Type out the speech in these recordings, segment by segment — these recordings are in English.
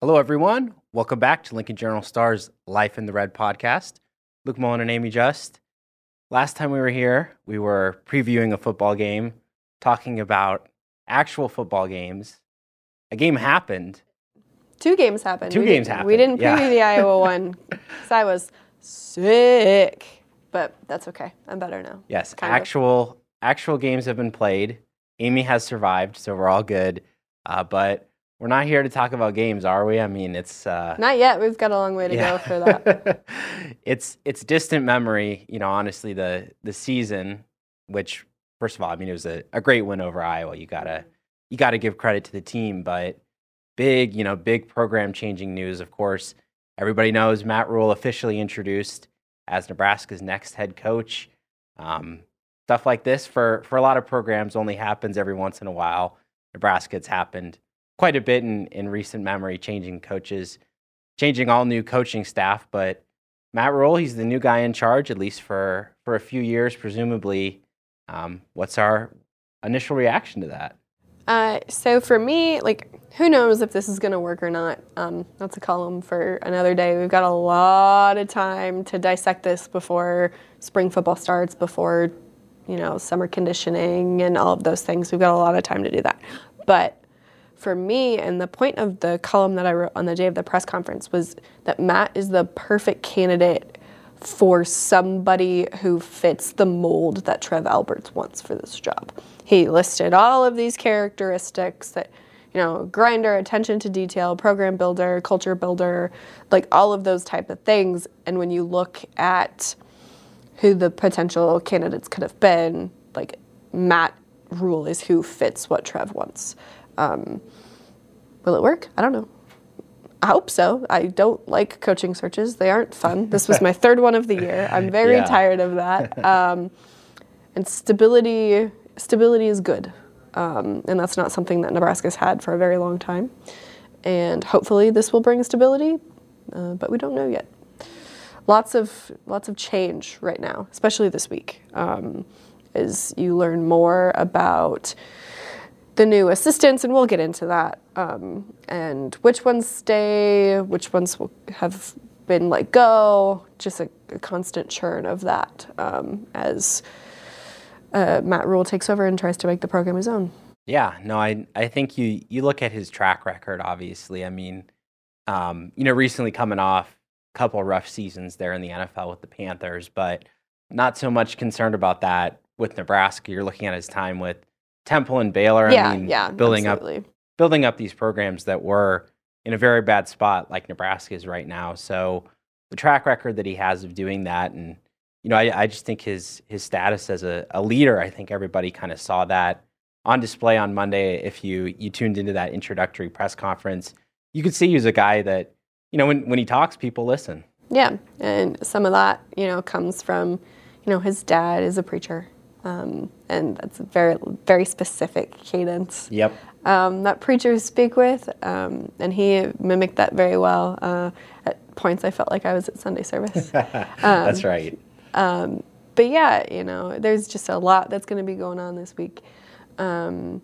Hello, everyone. Welcome back to Lincoln Journal Star's Life in the Red podcast. Luke Mullen and Amie Just. Last time we were here, we were previewing a football game, talking about actual football games. A game happened. Two games happened. Two we games happened, We didn't yeah. preview the Iowa one because I was sick, but that's okay. I'm better now. Yes, Kind of. actual actual games have been played. Amie has survived, so we're all good. Uh, but we're not here to talk about games, are we? I mean, it's uh, Not yet. We've got a long way to go for that. it's it's distant memory, you know. Honestly, the the season, which first of all, I mean, it was a, a great win over Iowa. You gotta you gotta give credit to the team, but big, you know, big program changing news. Of course, everybody knows Matt Rhule officially introduced as Nebraska's next head coach. Um, stuff like this for for a lot of programs only happens every once in a while. Nebraska, it's happened quite a bit in in recent memory, changing coaches, changing all new coaching staff. But Matt Rhule, he's the new guy in charge, at least for for a few years, presumably. Um, what's our initial reaction to that? Uh, so for me, like, who knows if this is going to work or not? Um, that's a column for another day. We've got a lot of time to dissect this before spring football starts, before you know summer conditioning and all of those things. We've got a lot of time to do that. But for me, and the point of the column that I wrote on the day of the press conference was that Matt is the perfect candidate for somebody who fits the mold that Trev Alberts wants for this job. He listed all of these characteristics that, you know, grinder, attention to detail, program builder, culture builder, like all of those type of things. And when you look at who the potential candidates could have been, like Matt Rhule is who fits what Trev wants. Um, will it work? I don't know. I hope so. I don't like coaching searches. They aren't fun. This was my third one of the year. I'm very Yeah. tired of that. Um, and stability, stability is good, um, and that's not something that Nebraska's had for a very long time. And hopefully, this will bring stability, uh, but we don't know yet. Lots of lots of change right now, especially this week, um, as you learn more about the new assistants, and we'll get into that. Um, and which ones stay, which ones will have been let go. Just a, a constant churn of that um, as uh, Matt Rhule takes over and tries to make the program his own. Yeah, no, I I think you you look at his track record. Obviously, I mean, um, you know, recently coming off a couple rough seasons there in the NFL with the Panthers, but not so much concerned about that with Nebraska. You're looking at his time with Temple and Baylor. yeah, I mean, yeah, building up absolutely. building up these programs that were in a very bad spot like Nebraska is right now. So the track record that he has of doing that and you know, I, I just think his his status as a, a leader, I think everybody kind of saw that on display on Monday. If you you tuned into that introductory press conference, you could see he was a guy that, you know, when, when he talks, people listen. Yeah, and some of that, you know, comes from, you know, his dad is a preacher, um, and that's a very, very specific cadence Yep. um, that preachers speak with, um, and he mimicked that very well. Uh, at points, I felt like I was at Sunday service. That's right. Um, but yeah, you know, there's just a lot that's going to be going on this week, um,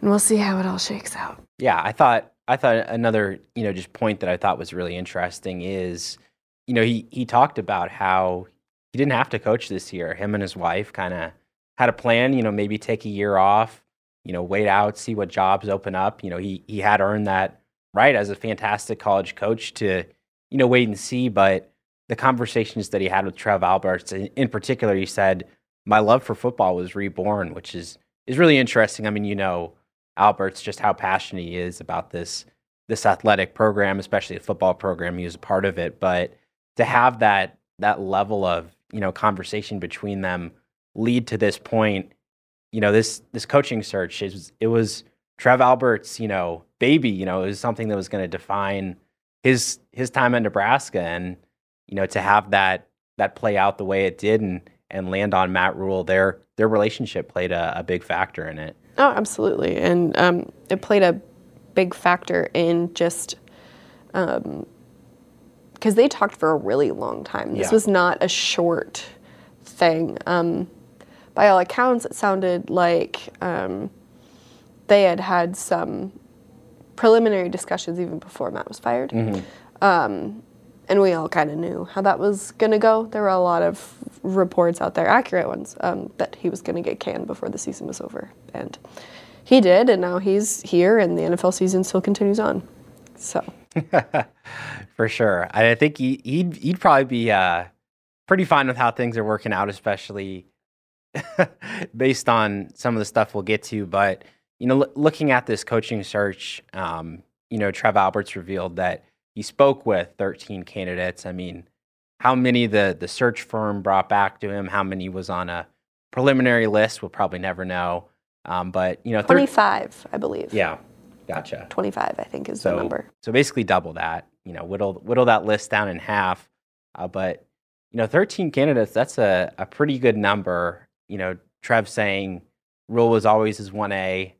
and we'll see how it all shakes out. Yeah, I thought I thought another you know just point that I thought was really interesting is you know he he talked about how he didn't have to coach this year. Him and his wife kind of had a plan. You know, maybe take a year off. You know, wait out, see what jobs open up. You know, he he had earned that right as a fantastic college coach to you know wait and see. But the conversations that he had with Trev Alberts, in, particular, he said my love for football was reborn, which is is really interesting. I mean, you know. Alberts just how passionate he is about this this athletic program, especially a football program. He was a part of it, but to have that that level of you know conversation between them lead to this point, you know this this coaching search is it was Trev Alberts, you know, baby, you know, it was something that was going to define his his time at Nebraska, and you know to have that that play out the way it did and and land on Matt Rhule, their their relationship played a, a big factor in it. Oh, absolutely, and um, it played a big factor in just because they talked for a really long time. This Yeah. was not a short thing. Um, by all accounts, it sounded like um, they had had some preliminary discussions even before Matt was fired. Um, and we all kind of knew how that was going to go. There were a lot of reports out there, accurate ones, um, that he was going to get canned before the season was over. And he did, and now he's here, and the NFL season still continues on. So, For sure. I think he, he'd, he'd probably be uh, pretty fine with how things are working out, especially based on some of the stuff we'll get to. But, you know, l- looking at this coaching search, um, you know, Trev Alberts revealed that he spoke with 13 candidates. I mean, how many the, the search firm brought back to him, how many was on a preliminary list, we'll probably never know. Um, but, you know, thir- 25, I believe. yeah, gotcha. 25, I think, is So, the number. so basically double that. You know, whittle whittle that list down in half. Uh, but you know, 13 candidates. That's a a pretty good number. You know, Trev saying Rhule was always his one A.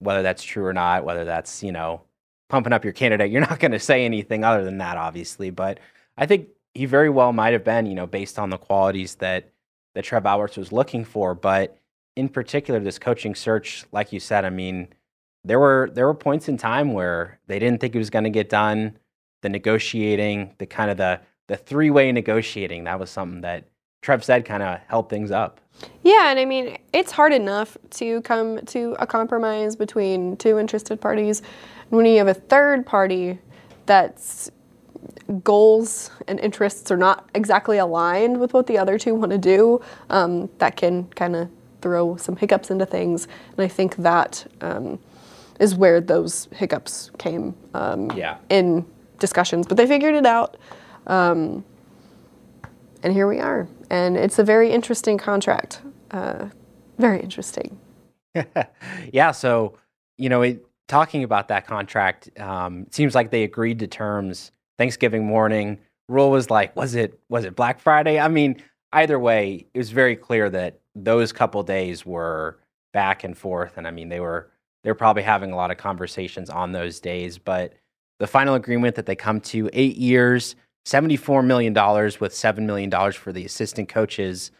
Whether that's true or not, whether that's you know pumping up your candidate, you're not going to say anything other than that, obviously. But I think he very well might have been, you know, based on the qualities that that Trev Alberts was looking for. But in particular, this coaching search, like you said, I mean, there were there were points in time where they didn't think it was going to get done. The negotiating, the kind of the the three way negotiating, that was something that Trev said kind of held things up. Yeah, and I mean, it's hard enough to come to a compromise between two interested parties. When you have a third party that's goals and interests are not exactly aligned with what the other two want to do, um, that can kind of throw some hiccups into things. And I think that um, is where those hiccups came um, Yeah. in discussions. But they figured it out. Um, and here we are. And it's a very interesting contract. Uh, very interesting. yeah, so you know, it, talking about that contract, um, it seems like they agreed to terms Thanksgiving morning. Rhule was like, was it was it Black Friday? I mean, either way, it was very clear that those couple days were back and forth, and I mean, they were they were probably having a lot of conversations on those days. But the final agreement that they come to, eight years, seventy four million dollars, with seven million dollars for the assistant coaches.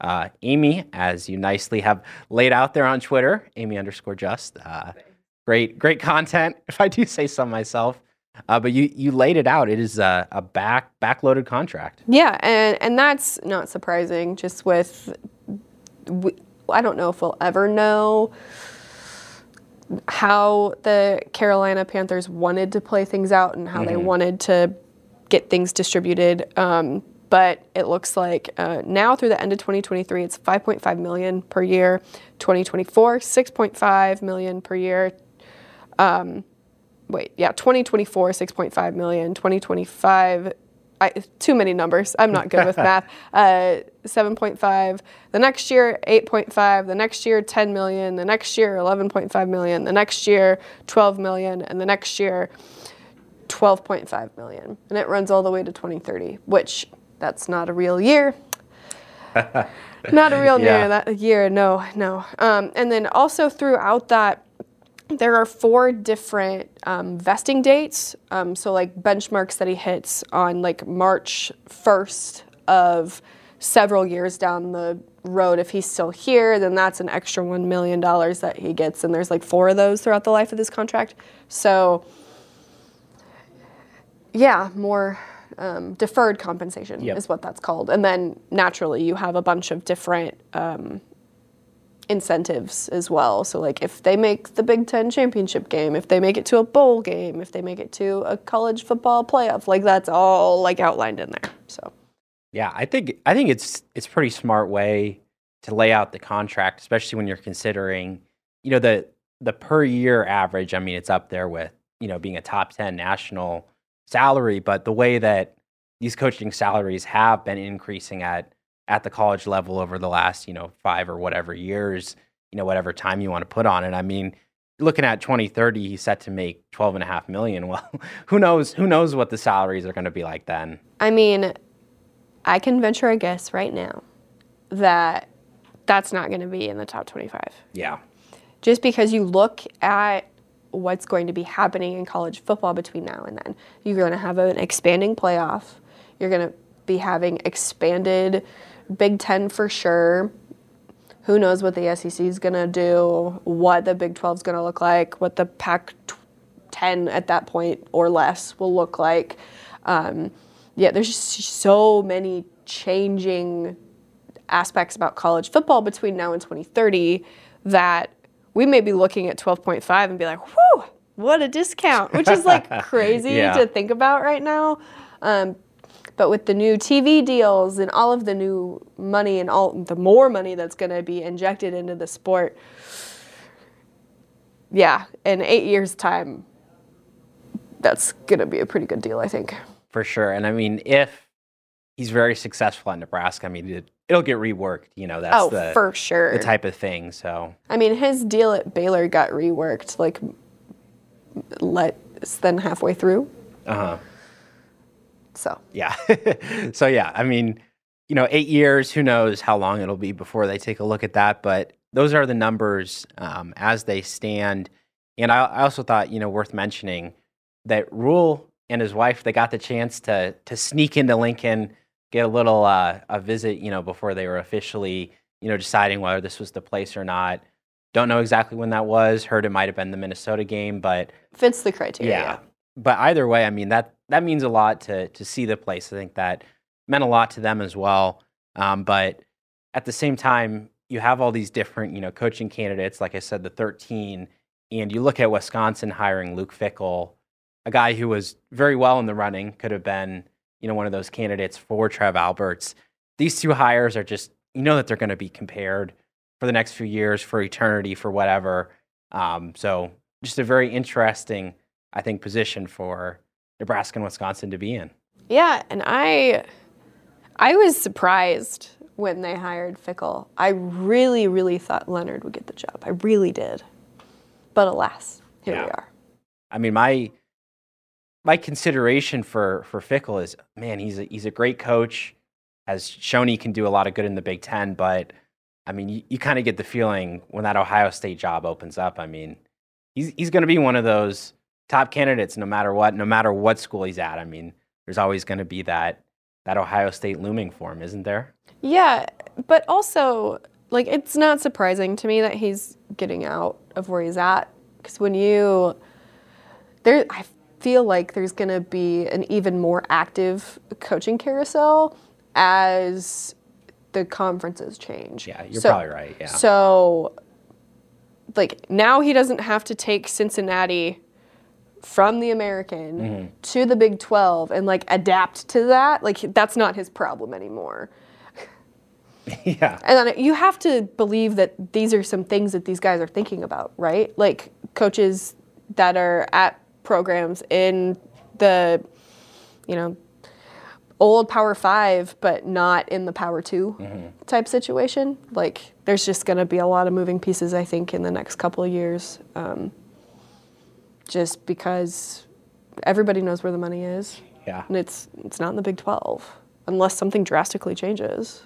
Uh, Amie, as you nicely have laid out there on Twitter, Amie underscore just. Uh, great, great content, if I do say so myself. Uh, but you you laid it out. It is a, a back backloaded contract. Yeah, and, and that's not surprising, just with, we, I don't know if we'll ever know how the Carolina Panthers wanted to play things out and how they wanted to get things distributed. Um, but it looks like uh, now through the end of 2023, it's 5.5 million per year. 2024, 6.5 million per year. Um, wait, yeah, 2024, 6.5 million. 2025, I, too many numbers. I'm not good with math. Uh, 7.5. The next year, 8.5. The next year, 10 million. The next year, 11.5 million. The next year, 12 million. And the next year, 12.5 million. And it runs all the way to 2030, which that's not a real year. not a real Yeah. year. That year, no, no. Um, and then also throughout that, there are four different um, vesting dates. Um, so like benchmarks that he hits on like March 1st of several years down the road. If he's still here, then that's an extra $1 million that he gets. And there's like four of those throughout the life of this contract. So yeah, more um, deferred compensation Yep. is what that's called. And then naturally, you have a bunch of different um, incentives as well. So, like if they make the Big Ten championship game, if they make it to a bowl game, if they make it to a college football playoff, like that's all like outlined in there. So, Yeah, I think I think it's it's pretty smart way to lay out the contract, especially when you're considering, you know, the the per year average. I mean, it's up there with you know being a top ten national salary, but the way that these coaching salaries have been increasing at at the college level over the last you know five or whatever years, you know whatever time you want to put on it. I mean, looking at 2030, he's set to make 12 and a half million. Well, who knows? Who knows what the salaries are going to be like then? I mean, I can venture a guess right now that that's not going to be in the top 25. Yeah. just because you look at what's going to be happening in college football between now and then. You're going to have an expanding playoff. You're going to be having expanded Big Ten for sure. Who knows what the SEC is going to do, what the Big 12 is going to look like, what the Pac 10 at that point or less will look like. Um, yeah, there's just so many changing aspects about college football between now and 2030 that we may be looking at 12.5 and be like, whew, what a discount, which is like crazy Yeah. to think about right now. Um, but with the new TV deals and all of the new money and all the more money that's going to be injected into the sport, yeah, in eight years' time, that's going to be a pretty good deal, I think. for sure. And I mean, if he's very successful at Nebraska, I mean, it, it'll get reworked. You know, that's oh, the for sure. the type of thing. So I mean, his deal at Baylor got reworked like less than halfway through. uh huh. So Yeah. so yeah, I mean, you know, eight years. Who knows how long it'll be before they take a look at that? But those are the numbers um, as they stand. And I, I also thought, you know, worth mentioning that Rhule and his wife they got the chance to to sneak into Lincoln, get a little uh, a visit, you know, before they were officially, you know, deciding whether this was the place or not. Don't know exactly when that was. Heard it might have been the Minnesota game, but fits the criteria. yeah. But either way, I mean that that means a lot to to see the place. I think that meant a lot to them as well. Um, but at the same time, you have all these different, you know, coaching candidates. Like I said, the 13, and you look at Wisconsin hiring Luke Fickell, a guy who was very well in the running, could have been, you know, one of those candidates for Trev Alberts. These two hires are just, you know, that they're going to be compared for the next few years, for eternity, for whatever. Um, so just a very interesting, I think, position for Nebraska and Wisconsin to be in. Yeah, and I I was surprised when they hired Fickell. I really, really thought Leonhard would get the job. I really did. But alas, here we Yeah. are. I mean, my my consideration for for Fickell is, man, he's a, he's a great coach, has shown he can do a lot of good in the Big Ten. But I mean, you, you kind of get the feeling when that Ohio State job opens up. I mean, he's he's going to be one of those top candidates, no matter what, no matter what school he's at. I mean, there's always going to be that that Ohio State looming for him, isn't there? Yeah, but also like it's not surprising to me that he's getting out of where he's at because when you there I feel like there's going to be an even more active coaching carousel as the conferences change. Yeah, you're So- probably right. Yeah. So, like, now he doesn't have to take Cincinnati from the American Mm-hmm. to the Big 12 and, like, adapt to that. Like, that's not his problem anymore. yeah. And then you have to believe that these are some things that these guys are thinking about, right? Like, coaches that are at programs in the, you know, old Power Five, but not in the Power 2 type situation. Like, there's just going to be a lot of moving pieces, I think, in the next couple of years, um, just because everybody knows where the money is, Yeah. and it's it's not in the Big 12 unless something drastically changes.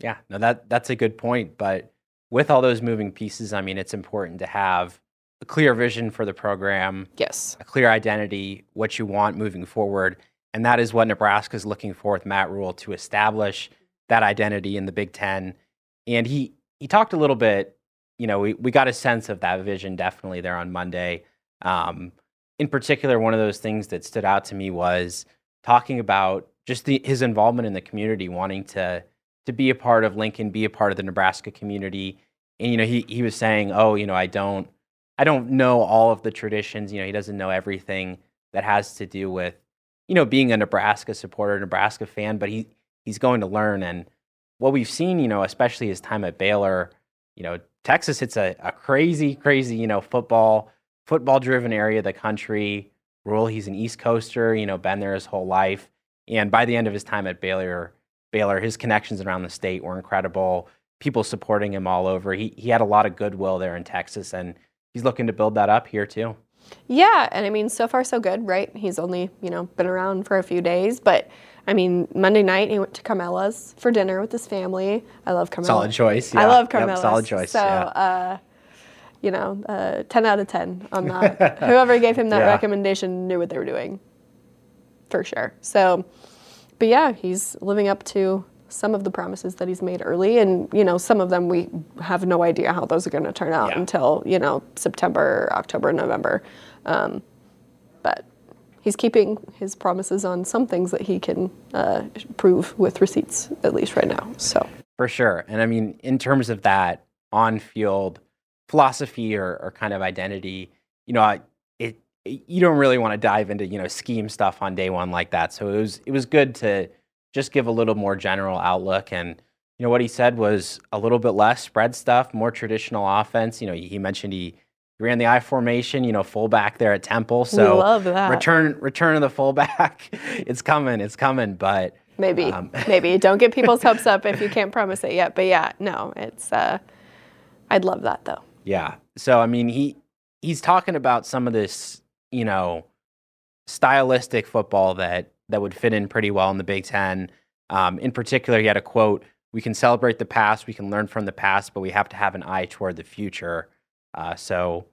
Yeah, no, that that's a good point. But with all those moving pieces, I mean, it's important to have a clear vision for the program, Yes. a clear identity, what you want moving forward, and that is what Nebraska is looking for with Matt Rhule to establish that identity in the Big Ten. And he he talked a little bit, you know, we we got a sense of that vision definitely there on Monday. Um, in particular, one of those things that stood out to me was talking about just the, his involvement in the community, wanting to to be a part of Lincoln, be a part of the Nebraska community. And you know, he he was saying, "Oh, you know, I don't I don't know all of the traditions. You know, he doesn't know everything that has to do with you know being a Nebraska supporter, Nebraska fan, but he he's going to learn. And what we've seen, you know, especially his time at Baylor, you know, Texas, it's a, a crazy, crazy, you know, football football driven area of the country. Rhule, he's an East Coaster, you know, been there his whole life. And by the end of his time at Baylor, Baylor, his connections around the state were incredible. People supporting him all over. He he had a lot of goodwill there in Texas, and he's looking to build that up here too. Yeah, and I mean, so far so good, right? He's only you know been around for a few days, but I mean, Monday night he went to Carmela's for dinner with his family. I love Carmela. Solid choice. I yeah. love Yep, solid choice. So, yeah. uh, you know, uh, ten out of ten on that. Whoever gave him that Yeah. recommendation knew what they were doing, for sure. So, but yeah, he's living up to some of the promises that he's made early, and you know, some of them we have no idea how those are going to turn out Yeah. until you know September, October, November. Um, but he's keeping his promises on some things that he can uh, prove with receipts, at least right now. So for sure, and I mean, in terms of that on-field philosophy or, or kind of identity, you know, I, it you don't really want to dive into you know scheme stuff on day one like that. So it was it was good to just give a little more general outlook and. You know what he said was a little bit less spread stuff, more traditional offense. You know, he mentioned he he ran the I formation, you know, fullback there at Temple. So love that. return return of the fullback. it's coming, it's coming, but maybe um, maybe don't get people's hopes up if you can't promise it yet. But yeah, no, it's uh, I'd love that though. Yeah. So I mean, he he's talking about some of this, you know, stylistic football that that would fit in pretty well in the Big Ten. Um, in particular, he had a quote: "We can celebrate the past, we can learn from the past, but we have to have an eye toward the future." Uh, so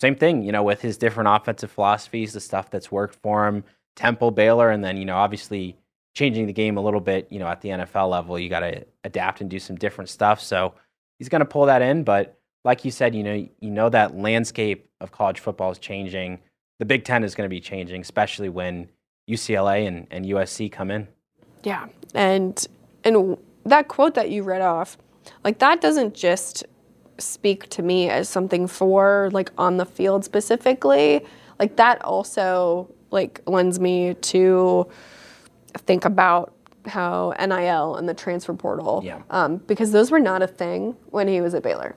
same thing, you know, with his different offensive philosophies, the stuff that's worked for him, Temple, Baylor, and then you know, obviously changing the game a little bit. You know, at the NFL level, you got to adapt and do some different stuff. So he's going to pull that in, but like you said, you know, you know that landscape of college football is changing. The Big Ten is going to be changing, especially when UCLA and, and USC come in. Yeah, and and that quote that you read off, like that doesn't just speak to me as something for like on the field specifically. Like that also like lends me to think about how NIL and the transfer portal, yeah. um, because those were not a thing when he was at Baylor.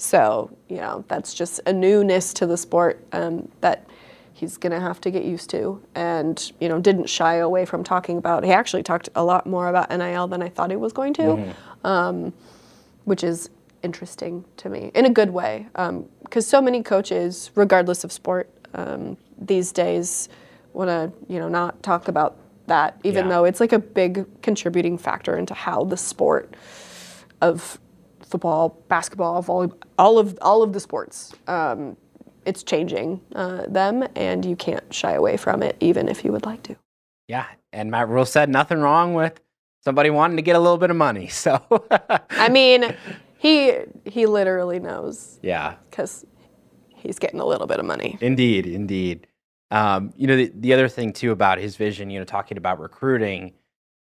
So you know that's just a newness to the sport um, that he's going to have to get used to, and you know didn't shy away from talking about. He actually talked a lot more about NIL than I thought he was going to, mm-hmm. um, which is interesting to me in a good way because um, so many coaches regardless of sport um, these days want to you know not talk about that even yeah. though it's like a big contributing factor into how the sport of football basketball volleyball all of all of the sports um, it's changing uh, them and you can't shy away from it even if you would like to yeah and matt Rhule said nothing wrong with somebody wanting to get a little bit of money so i mean he he literally knows. Yeah. Because he's getting a little bit of money. Indeed, indeed. Um, you know, the, the other thing too about his vision, you know, talking about recruiting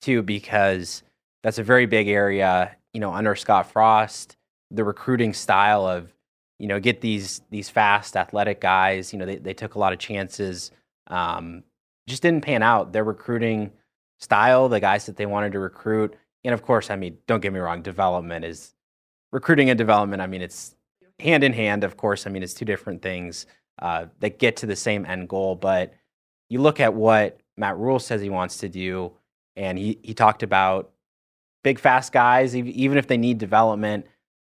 too, because that's a very big area, you know, under Scott Frost, the recruiting style of, you know, get these these fast athletic guys, you know, they, they took a lot of chances. Um, just didn't pan out. Their recruiting style, the guys that they wanted to recruit, and of course, I mean, don't get me wrong, development is recruiting and development, I mean, it's hand in hand, of course. I mean, it's two different things uh, that get to the same end goal. But you look at what Matt Rhule says he wants to do, and he, he talked about big, fast guys, even if they need development.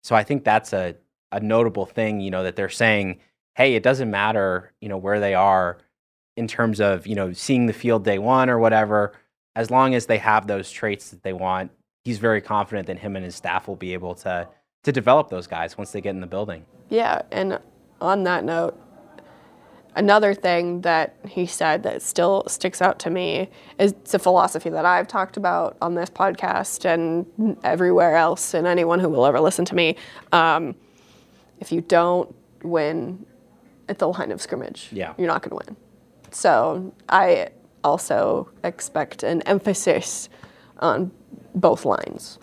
So I think that's a, a notable thing, you know, that they're saying, hey, it doesn't matter, you know, where they are in terms of, you know, seeing the field day one or whatever, as long as they have those traits that they want, he's very confident that him and his staff will be able to to develop those guys once they get in the building. Yeah, and on that note, another thing that he said that still sticks out to me is it's a philosophy that I've talked about on this podcast and everywhere else, and anyone who will ever listen to me. Um, if you don't win at the line of scrimmage, yeah. you're not going to win. So I also expect an emphasis on both lines.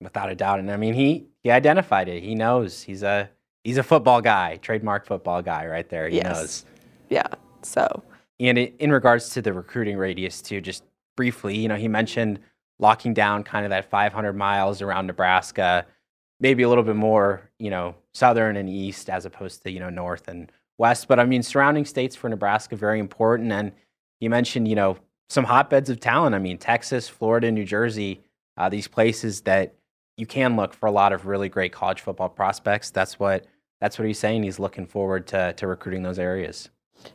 Without a doubt, and I mean he he identified it. He knows he's a he's a football guy, trademark football guy, right there. He yes. knows. Yeah. So. And in regards to the recruiting radius, too, just briefly, you know, he mentioned locking down kind of that 500 miles around Nebraska, maybe a little bit more, you know, southern and east as opposed to you know north and west. But I mean, surrounding states for Nebraska very important. And you mentioned, you know, some hotbeds of talent. I mean, Texas, Florida, New Jersey, uh, these places that you can look for a lot of really great college football prospects. That's what that's what he's saying. He's looking forward to to recruiting those areas.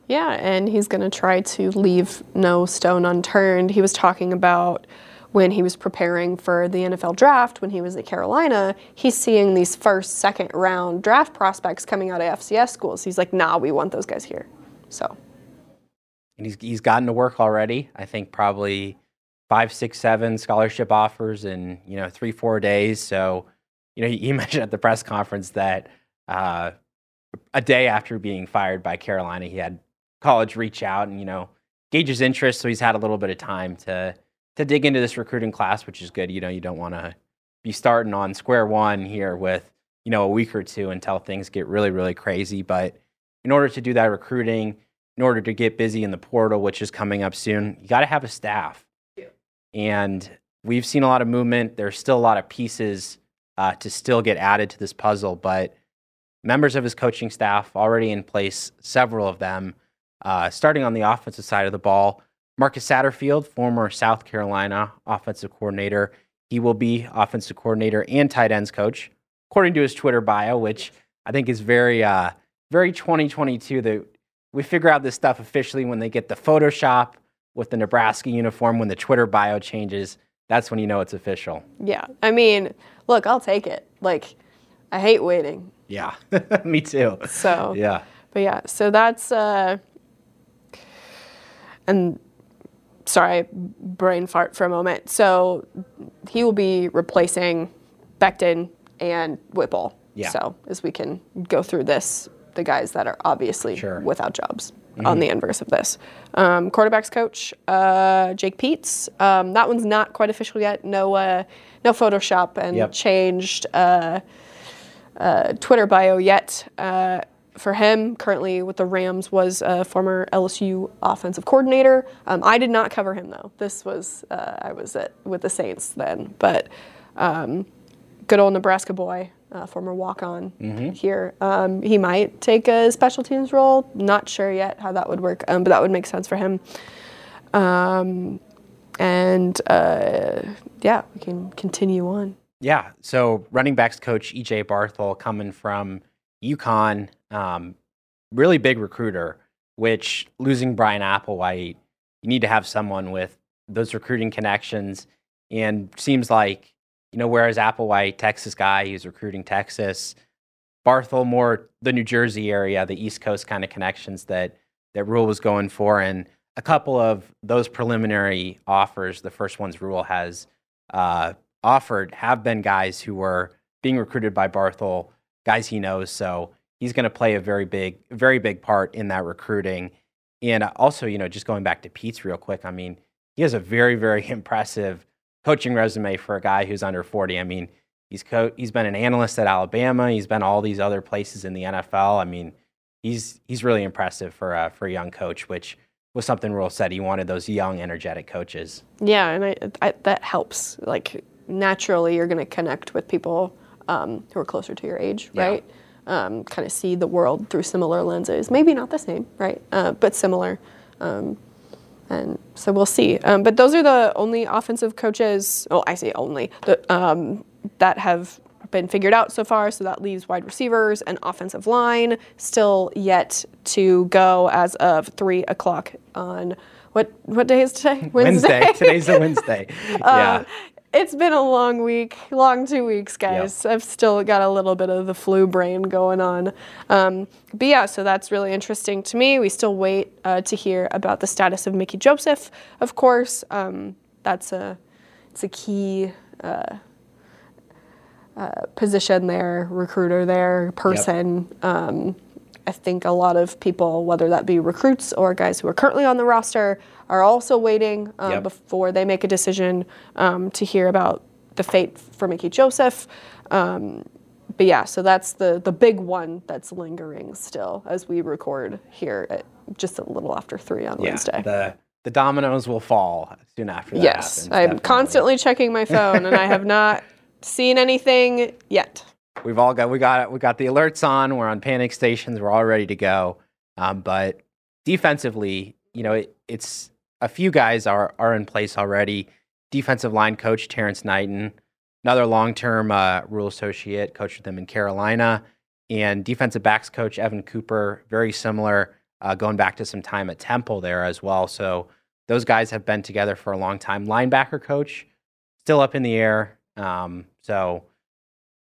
Yeah, and he's going to try to leave no stone unturned. He was talking about when he was preparing for the NFL draft when he was at Carolina, he's seeing these first, second round draft prospects coming out of FCS schools. He's like, "Nah, we want those guys here." So, and he's he's gotten to work already. I think probably five, six, seven scholarship offers in you know three, four days. So, you know, he, mentioned at the press conference that uh, a day after being fired by Carolina, he had college reach out and you know gauge his interest. So he's had a little bit of time to to dig into this recruiting class, which is good. You know, you don't want to be starting on square one here with you know a week or two until things get really really crazy. But in order to do that recruiting, in order to get busy in the portal, which is coming up soon, you got to have a staff. Yeah. And we've seen a lot of movement. There's still a lot of pieces uh, to still get added to this puzzle, but members of his coaching staff already in place, several of them, uh, starting on the offensive side of the ball. Marcus Satterfield, former South Carolina offensive coordinator, he will be offensive coordinator and tight ends coach, according to his Twitter bio, which I think is very, uh, very 2022. That we figure out this stuff officially when they get the Photoshop with the Nebraska uniform, when the Twitter bio changes. That's when you know it's official. Yeah, I mean, look, I'll take it. Like, I hate waiting. Yeah, me too. So yeah, but yeah, so that's uh, and sorry, brain fart for a moment. So he will be replacing Beckton and Whipple. Yeah. So as we can go through this, the guys that are obviously sure. without jobs mm-hmm. on the inverse of this. Um, quarterbacks coach uh, Jake Peetz. Um, that one's not quite official yet. No, uh, no Photoshop and yep. changed uh, uh Twitter bio yet. Uh, for him, currently with the Rams, was a former LSU offensive coordinator. Um, I did not cover him though. This was uh, I was at, with the Saints then, but um, good old Nebraska boy, uh, former walk-on mm-hmm. here. Um, he might take a special teams role. Not sure yet how that would work, um, but that would make sense for him. Um, and uh, yeah, we can continue on. Yeah. So running backs coach EJ Barthel coming from UConn um, really big recruiter, which losing Bryan Applewhite, you need to have someone with those recruiting connections. And seems like, you know, whereas Applewhite, Texas guy, he's recruiting Texas, Barthol more the New Jersey area, the East Coast kind of connections that that Rhule was going for. And a couple of those preliminary offers, the first ones Rhule has uh, offered, have been guys who were being recruited by Barthel, guys he knows. So he's going to play a very big, very big part in that recruiting. And also, you know, just going back to Peetz real quick, I mean, he has a very, very impressive coaching resume for a guy who's under 40. I mean, he's co- he's been an analyst at Alabama. He's been all these other places in the NFL. I mean, he's he's really impressive for a, for a young coach, which was something Rhule said he wanted those young, energetic coaches. Yeah, and I, I, that helps. Like naturally, you're going to connect with people um, who are closer to your age, right? Um, kind of see the world through similar lenses. Maybe not the same, right? Uh, but similar. Um, and so we'll see. Um, but those are the only offensive coaches. Oh, I say only the, um, that have been figured out so far. So that leaves wide receivers and offensive line still yet to go as of three o'clock on what what day is today? Wednesday. Wednesday. Today's a Wednesday. Uh, yeah it's been a long week, long two weeks, guys. Yep. I've still got a little bit of the flu brain going on. Um, but yeah, so that's really interesting to me. We still wait uh, to hear about the status of Mickey Joseph, of course. Um, that's a it's a key uh, uh, position there, recruiter there, person. Yep. Um, I think a lot of people, whether that be recruits or guys who are currently on the roster, are also waiting um, yep. before they make a decision um, to hear about the fate for Mickey Joseph. Um, but yeah, so that's the the big one that's lingering still as we record here at just a little after three on yeah, Wednesday. The the dominoes will fall soon after that. Yes, happens, I'm definitely. constantly checking my phone, and I have not seen anything yet. We've all got we got we got the alerts on. We're on panic stations. We're all ready to go. Um, but defensively, you know, it, it's a few guys are are in place already. Defensive line coach Terrance Knighton, another long term uh, Rhule associate, coached with them in Carolina, and defensive backs coach Evan Cooper, very similar, uh, going back to some time at Temple there as well. So those guys have been together for a long time. Linebacker coach, still up in the air. Um, so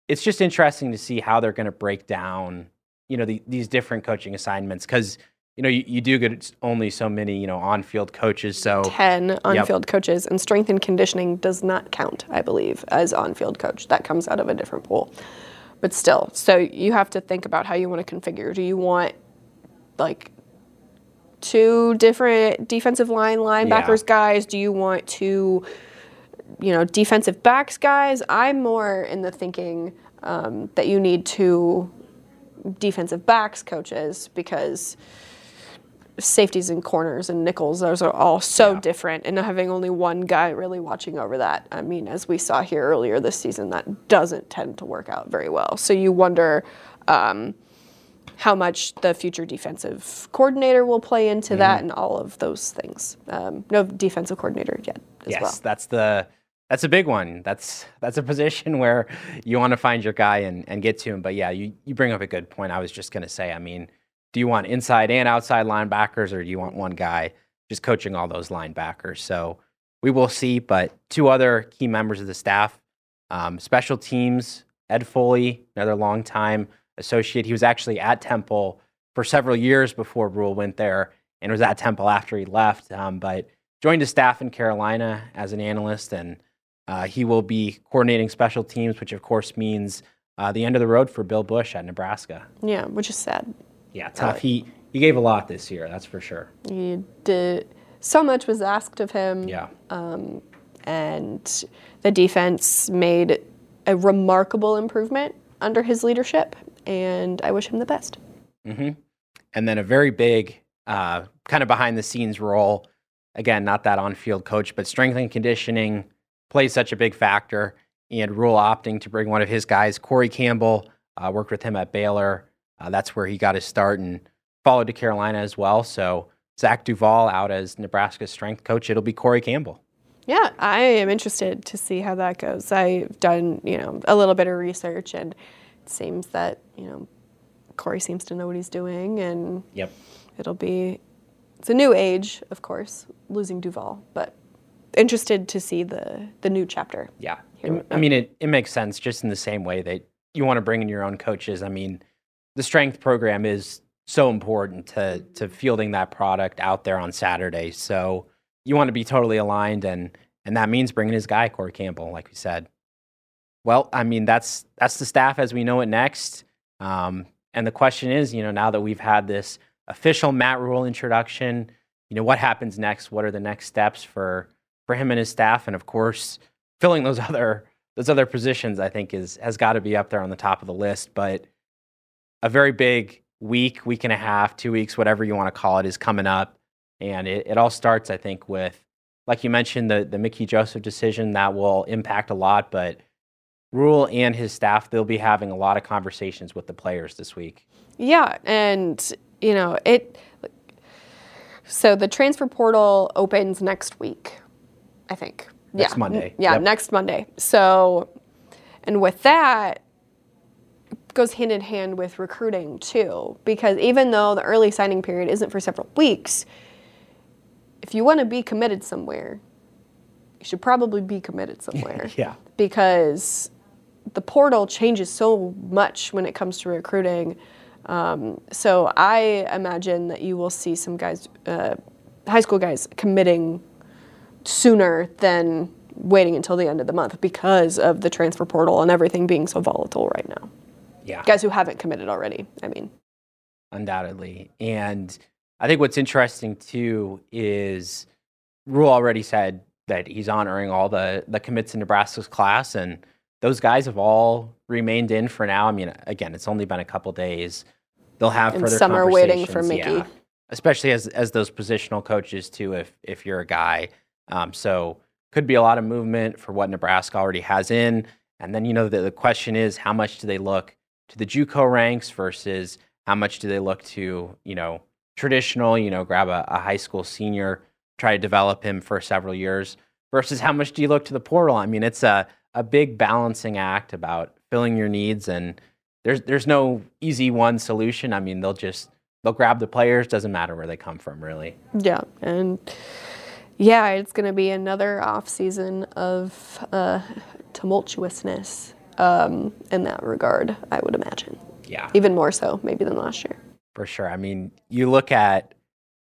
it's just interesting to see how they're going to break down, you know, the, these different coaching assignments because you know you, you do get only so many you know on-field coaches. So ten on-field yep. coaches, and strength and conditioning does not count, I believe, as on-field coach. That comes out of a different pool. But still, so you have to think about how you want to configure. Do you want like two different defensive line linebackers Yeah. guys? Do you want two, you know, defensive backs guys? I'm more in the thinking um, that you need two defensive backs coaches because safeties and corners and nickels those are all so Yeah. different and having only one guy really watching over that i mean as we saw here earlier this season that doesn't tend to work out very well so you wonder um, how much the future defensive coordinator will play into that Mm-hmm. and all of those things um, no defensive coordinator yet as yes, well that's the that's a big one. That's that's a position where you want to find your guy and, and get to him. But yeah, you, you bring up a good point. I was just gonna say, I mean, do you want inside and outside linebackers or do you want one guy just coaching all those linebackers? So we will see. But two other key members of the staff, um, special teams, Ed Foley, another longtime associate. He was actually at Temple for several years before Rhule went there and was at Temple after he left. Um, but joined his staff in Carolina as an analyst, and uh, he will be coordinating special teams, which of course means uh, the end of the road for Bill Busch at Nebraska. yeah which is sad Yeah, tough. He he gave a lot this year, that's for sure. he did so much was asked of him Yeah, and the defense made a remarkable improvement under his leadership, and I wish him the best. hmm and then a very big uh, kind of behind the scenes role. Again, not that on field coach, but strength and conditioning plays such a big factor. And Rhule opting to bring one of his guys, Corey Campbell, uh, worked with him at Baylor. Uh, that's where he got his start and followed to Carolina as well. So Zach Duval out as Nebraska's strength coach. It'll be Corey Campbell. Yeah, I am interested to see how that goes. I've done, you know, a little bit of research, and it seems that you know, Corey seems to know what he's doing, and Yep. it'll be. It's a new age, of course, losing Duval, but interested to see the the new chapter. Yeah. Here- I mean, it, it makes sense just in the same way that you want to bring in your own coaches. I mean, the strength program is so important to, to fielding that product out there on Saturday. So you want to be totally aligned, and, and that means bringing his guy, Corey Campbell, like we said. Well, I mean, that's, that's the staff as we know it next. Um, and the question is, you know, now that we've had this official Matt Rhule introduction, you know, what happens next? What are the next steps for, for him and his staff? And of course, filling those other those other positions I think is has got to be up there on the top of the list. But a very big week, week and a half, two weeks, whatever you want to call it, is coming up, and it, it all starts I think with like you mentioned the the Mickey Joseph decision that will impact a lot, but. Rhule and his staff, they'll be having a lot of conversations with the players this week. Yeah, and you know it. So the transfer portal opens next week, I think. Next yeah. Monday. Yeah, Yep. next Monday. So, and with that goes hand in hand with recruiting too, because even though the early signing period isn't for several weeks, if you want to be committed somewhere, you should probably be committed somewhere Yeah. because the portal changes so much when it comes to recruiting. Um, so I imagine that you will see some guys, uh, high school guys, committing sooner than waiting until the end of the month because of the transfer portal and everything being so volatile right now. Yeah. Guys who haven't committed already, I mean. undoubtedly. And I think what's interesting too is Rhule already said that he's honoring all the the commits in Nebraska's class, and those guys have all remained in for now. I mean, again, it's only been a couple days. They'll have And further some are waiting for Mickey. especially as as those positional coaches too. If if you're a guy, um, so could be a lot of movement for what Nebraska already has in. And then you know the, the question is how much do they look to the JUCO ranks versus how much do they look to you know traditional you know grab a, a high school senior try to develop him for several years versus how much do you look to the portal? I mean it's a, a big balancing act about filling your needs and there's there's no easy one solution. I mean they'll just they'll grab the players doesn't matter where they come from really. Yeah, and yeah, it's going to be another off season of uh, tumultuousness um, in that regard. I would imagine, yeah even more so maybe than last year. For sure. I mean, you look at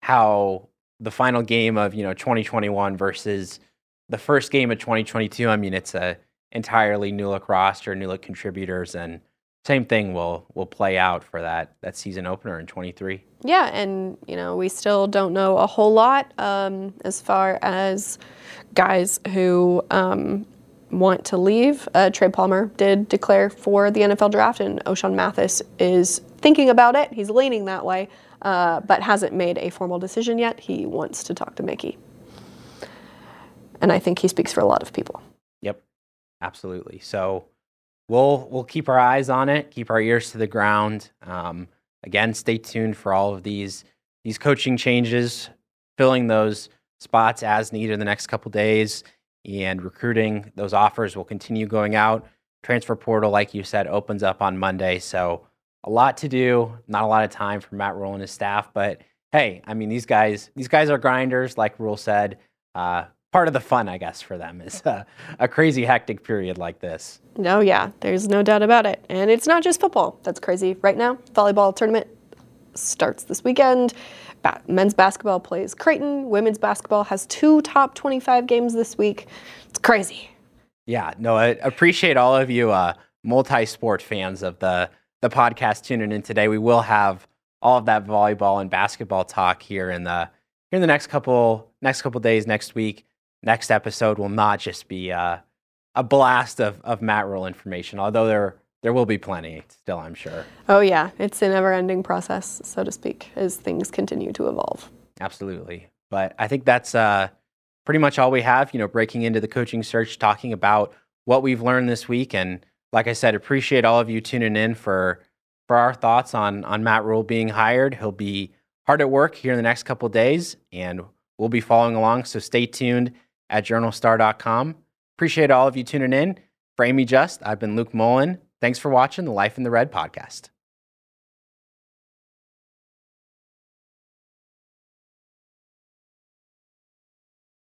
how the final game of, you know, 2021 versus the first game of 2022. I mean, it's a entirely new look roster, new look contributors, and same thing will will play out for that that season opener in 23. Yeah, and you know we still don't know a whole lot um, as far as guys who um, want to leave. Uh, Trey Palmer did declare for the NFL draft, and Ochaun Mathis is thinking about it. He's leaning that way, uh, but hasn't made a formal decision yet. He wants to talk to Mickey, and I think he speaks for a lot of people. Yep, absolutely. So we'll we'll keep our eyes on it, keep our ears to the ground. Um, again, stay tuned for all of these these coaching changes, filling those spots as needed in the next couple days, and recruiting. Those offers will continue going out. Transfer portal, like you said, opens up on Monday, so a lot to do. Not a lot of time for Matt Rhule and his staff, but hey, I mean these guys these guys are grinders, like Rhule said. Uh, part of the fun, I guess, for them is uh, a crazy, hectic period like this. No, yeah, there's no doubt about it. And it's not just football that's crazy right now. Volleyball tournament starts this weekend. Ba- men's basketball plays Creighton. Women's basketball has two top 25 games this week. It's crazy. Yeah, no, I appreciate all of you uh, multi-sport fans of the the podcast tuning in today. We will have all of that volleyball and basketball talk here in the here in the next couple next couple days next week next episode will not just be uh, a blast of, of Matt Rhule information, although there there will be plenty still, I'm sure. Oh yeah, it's a never-ending process, so to speak, as things continue to evolve. Absolutely, but I think that's uh, pretty much all we have. You know, breaking into the coaching search, talking about what we've learned this week, and like I said, appreciate all of you tuning in for for our thoughts on on Matt Rhule being hired. He'll be hard at work here in the next couple days, and we'll be following along. So stay tuned at journalstar.com. Appreciate all of you tuning in. For Amie Just, I've been Luke Mullen. Thanks for watching the Life in the Red podcast.